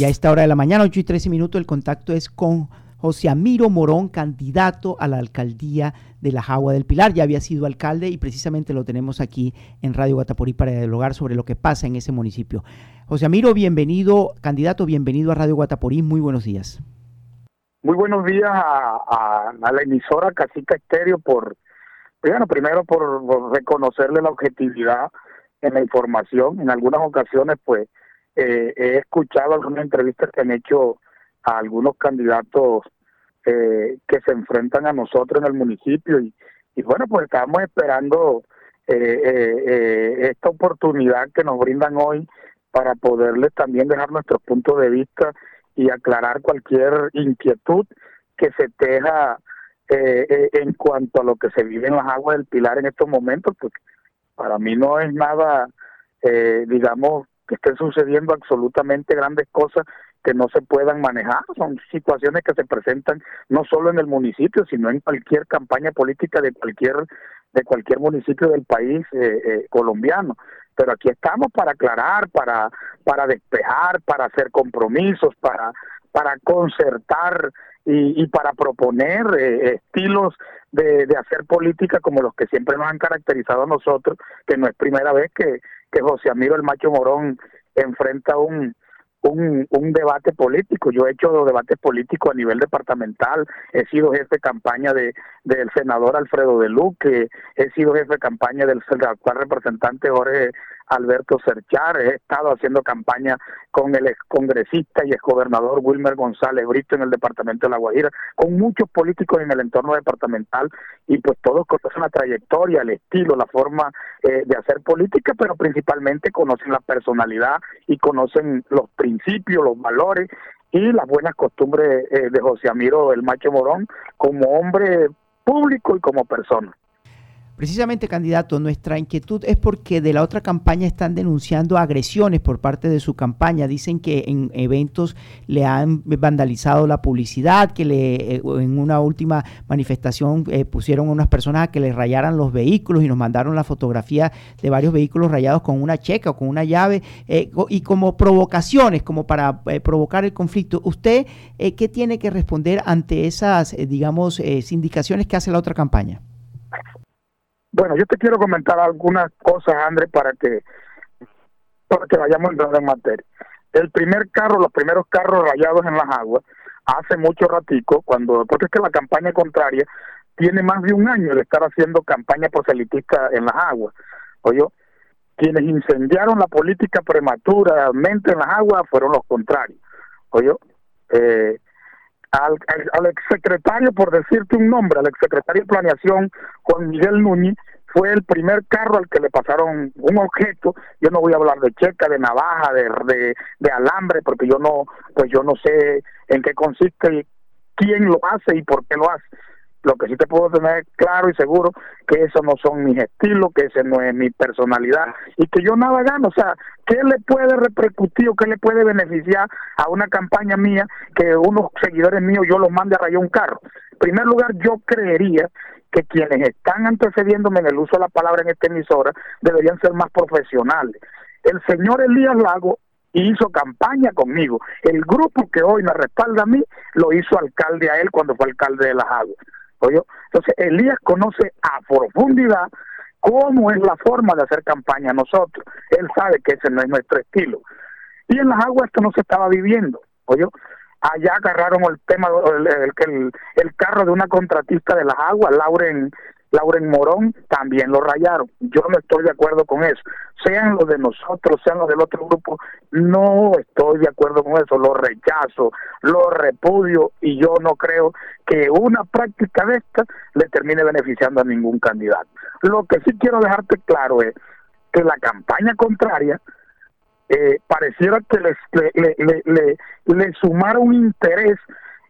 Y a esta hora de la mañana, 8 y 13 minutos, el contacto es con José Amiro Morón, candidato a la alcaldía de la Jagua del Pilar. Ya había sido alcalde y precisamente lo tenemos aquí en Radio Guataporí para dialogar sobre lo que pasa en ese municipio. José Amiro, bienvenido, candidato, bienvenido a Radio Guataporí. Muy buenos días. Muy buenos días a, la emisora Casica Estéreo por, bueno, primero por reconocerle la objetividad en la información. En algunas ocasiones, pues, eh, he escuchado algunas entrevistas que han hecho a algunos candidatos eh, que se enfrentan a nosotros en el municipio y, y bueno, pues estamos esperando eh, esta oportunidad que nos brindan hoy para poderles también dejar nuestros puntos de vista y aclarar cualquier inquietud que se teja en cuanto a lo que se vive en las aguas del Pilar en estos momentos, porque para mí no es nada, digamos, que estén sucediendo absolutamente grandes cosas que no se puedan manejar. Son situaciones que se presentan no solo en el municipio, sino en cualquier campaña política de cualquier de cualquier municipio del país eh, eh, colombiano. Pero aquí estamos para aclarar, para para despejar, para hacer compromisos, para para concertar y, para proponer eh, estilos de, de hacer política como los que siempre nos han caracterizado a nosotros, que no es primera vez que, que José Amiro el Macho Morón enfrenta un, un, un debate político. Yo he hecho debates políticos a nivel departamental, he sido jefe de campaña de del senador Alfredo de Luque, he sido jefe de campaña del actual representante Jorge Alberto Serchar, he estado haciendo campaña con el excongresista y exgobernador Wilmer González Brito en el departamento de La Guajira, con muchos políticos en el entorno departamental y pues todos conocen la trayectoria, el estilo, la forma eh, de hacer política, pero principalmente conocen la personalidad y conocen los principios, los valores y las buenas costumbres eh, de José Amiro el Macho Morón como hombre público y como persona. Precisamente, candidato, nuestra inquietud es porque de la otra campaña están denunciando agresiones por parte de su campaña. Dicen que en eventos le han vandalizado la publicidad, que le, eh, en una última manifestación eh, pusieron a unas personas a que le rayaran los vehículos y nos mandaron la fotografía de varios vehículos rayados con una checa o con una llave eh, y como provocaciones, como para provocar el conflicto. ¿Usted qué tiene que responder ante esas, digamos, indicaciones que hace la otra campaña? Bueno, yo te quiero comentar algunas cosas, Andrés, para que, para que vayamos entrando en materia. El primer carro, los primeros carros rayados en las aguas, hace mucho ratico, cuando, porque es que la campaña contraria tiene más de un año de estar haciendo campaña proselitista en las aguas. Oye, quienes incendiaron la política prematuramente en las aguas fueron los contrarios. Oye, eh, al, al, exsecretario, por decirte un nombre, al exsecretario de Planeación, Juan Miguel Núñez, fue el primer carro al que le pasaron un objeto. Yo no voy a hablar de checa, de navaja, de, de, de alambre, porque yo no, pues yo no sé en qué consiste, quién lo hace y por qué lo hace. Lo que sí te puedo tener claro y seguro que eso no son mis estilos, que ese no es mi personalidad y que yo nada gano. O sea, ¿qué le puede repercutir o qué le puede beneficiar a una campaña mía que unos seguidores míos yo los mande a rayar un carro? En primer lugar, yo creería que quienes están antecediéndome en el uso de la palabra en esta emisora deberían ser más profesionales. El señor Elías Lago hizo campaña conmigo. El grupo que hoy me respalda a mí lo hizo alcalde a él cuando fue alcalde de Las Aguas. Entonces, Elías conoce a profundidad cómo es la forma de hacer campaña nosotros. Él sabe que ese no es nuestro estilo. Y en las aguas esto no se estaba viviendo. Oye, allá agarraron el tema, el, el, el carro de una contratista de las aguas, Lauren Lauren Morón también lo rayaron. Yo no estoy de acuerdo con eso. Sean los de nosotros, sean los del otro grupo, no estoy de acuerdo con eso. Lo rechazo, lo repudio y yo no creo que una práctica de esta le termine beneficiando a ningún candidato. Lo que sí quiero dejarte claro es que la campaña contraria eh, pareciera que les, le, le, le, sumara un interés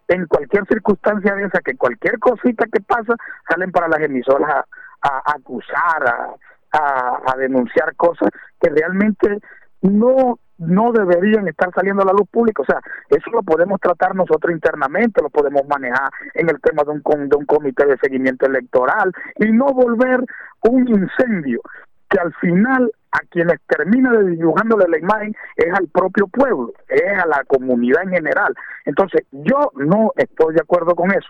en cualquier circunstancia de esa, que cualquier cosita que pasa, salen para las emisoras a, acusar, a, denunciar cosas que realmente no no deberían estar saliendo a la luz pública. O sea, eso lo podemos tratar nosotros internamente, lo podemos manejar en el tema de un, de un comité de seguimiento electoral y no volver un incendio que al final a quienes termina dibujándole la imagen es al propio pueblo, es a la comunidad en general. Entonces, yo no estoy de acuerdo con eso.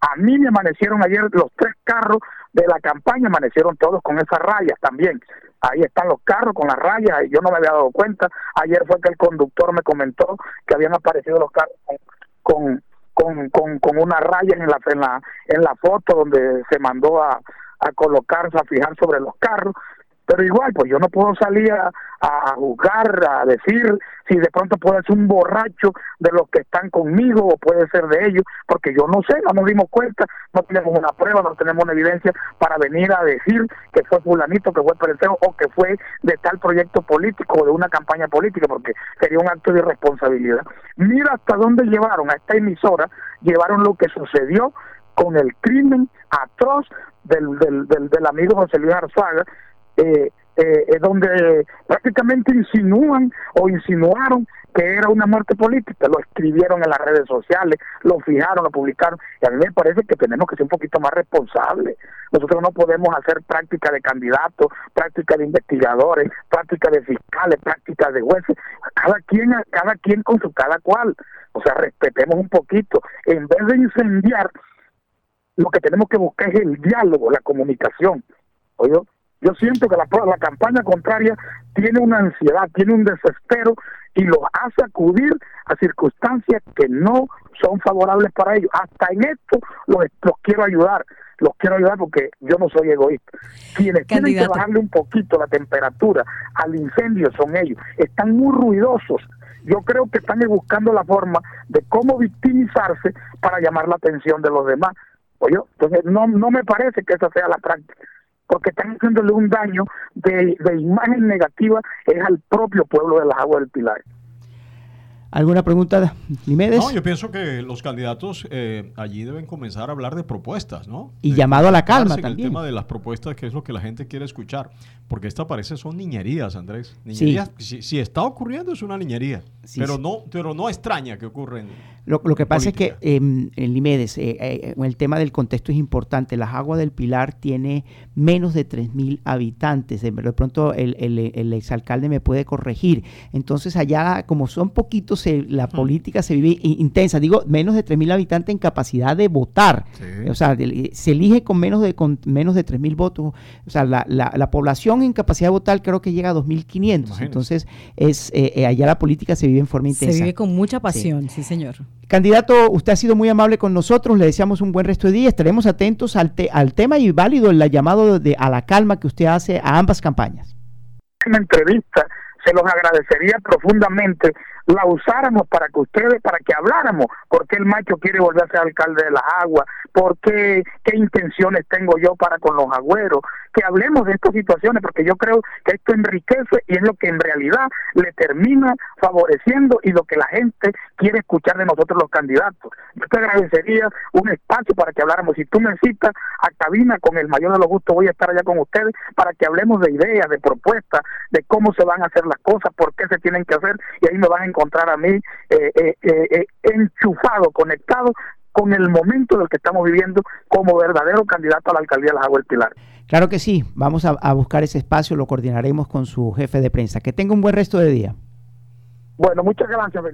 A mí me amanecieron ayer los tres carros de la campaña, amanecieron todos con esas rayas también. Ahí están los carros con las rayas, yo no me había dado cuenta. Ayer fue que el conductor me comentó que habían aparecido los carros con, con, con, con, una raya en la, en la, en la foto donde se mandó a, a colocarse, a fijar sobre los carros pero igual, pues yo no puedo salir a, a, juzgar, a decir si de pronto puede ser un borracho de los que están conmigo o puede ser de ellos, porque yo no sé, no nos dimos cuenta, no tenemos una prueba, no tenemos una evidencia para venir a decir que fue fulanito, que fue Pereceo o que fue de tal proyecto político o de una campaña política, porque sería un acto de irresponsabilidad. Mira hasta dónde llevaron a esta emisora, llevaron lo que sucedió con el crimen atroz del, del, del, amigo José Luis Arzuaga, eh, eh, donde prácticamente insinúan o insinuaron que era una muerte política, lo escribieron en las redes sociales, lo fijaron, lo publicaron, y a mí me parece que tenemos que ser un poquito más responsables. Nosotros no podemos hacer práctica de candidatos, práctica de investigadores, práctica de fiscales, práctica de jueces, cada quien, cada quien con su cada cual. O sea, respetemos un poquito. En vez de incendiar, lo que tenemos que buscar es el diálogo, la comunicación. Oye, yo siento que la, la campaña contraria tiene una ansiedad, tiene un desespero y los hace acudir a circunstancias que no son favorables para ellos. Hasta en esto los, los quiero ayudar, los quiero ayudar porque yo no soy egoísta. Quienes tienen que bajarle un poquito la temperatura al incendio son ellos. Están muy ruidosos. Yo creo que están buscando la forma de cómo victimizarse para llamar la atención de los demás. Oye, entonces no, no me parece que esa sea la práctica porque están haciéndole un daño de, imagen negativa es al propio pueblo de las aguas del Pilar. ¿Alguna pregunta, Limedes? No, yo pienso que los candidatos eh, allí deben comenzar a hablar de propuestas, ¿no? Y llamado a la calma también. El tema de las propuestas, que es lo que la gente quiere escuchar. Porque esta parece son niñerías, Andrés. Niñerías, si, está ocurriendo es una niñería. pero, No, pero no extraña que ocurren. Lo, lo que pasa es que em, en Limedes, eh, eh, el tema del contexto es importante. Las Aguas del Pilar tiene menos de 3.000 habitantes. De, pronto el, el, el, exalcalde me puede corregir. Entonces allá, como son poquitos, la política se vive intensa. Digo, menos de 3.000 habitantes en capacidad de votar. O sea, se elige con menos de, con menos de 3.000 votos. O sea, la, la, población en capacidad de votar creo que llega a 2.500. Entonces, es eh, allá la política se vive en forma intensa. Se vive con mucha pasión, sí señor. Candidato, usted ha sido muy amable con nosotros, le deseamos un buen resto de día, estaremos atentos al, al tema y válido el llamado de, a la calma que usted hace a ambas campañas. Una entrevista, se los agradecería profundamente la usáramos para que ustedes, para que habláramos, por qué el macho quiere volver a ser alcalde de las aguas, por qué, qué intenciones tengo yo para con los agüeros, que hablemos de estas situaciones, porque yo creo que esto enriquece y es lo que en realidad le termina favoreciendo y lo que la gente quiere escuchar de nosotros los candidatos. Yo te agradecería un espacio para que habláramos. Si tú necesitas a cabina, con el mayor de los gustos voy a estar allá con ustedes para que hablemos de ideas, de propuestas, de cómo se van a hacer las cosas, por qué se tienen que hacer y ahí me van a encontrar a mí eh, eh, eh, enchufado, conectado con el momento del que estamos viviendo como verdadero candidato a la alcaldía de las Aguas del Pilar. Claro que sí, vamos a, a buscar ese espacio, lo coordinaremos con su jefe de prensa. Que tenga un buen resto de día. Bueno, muchas gracias.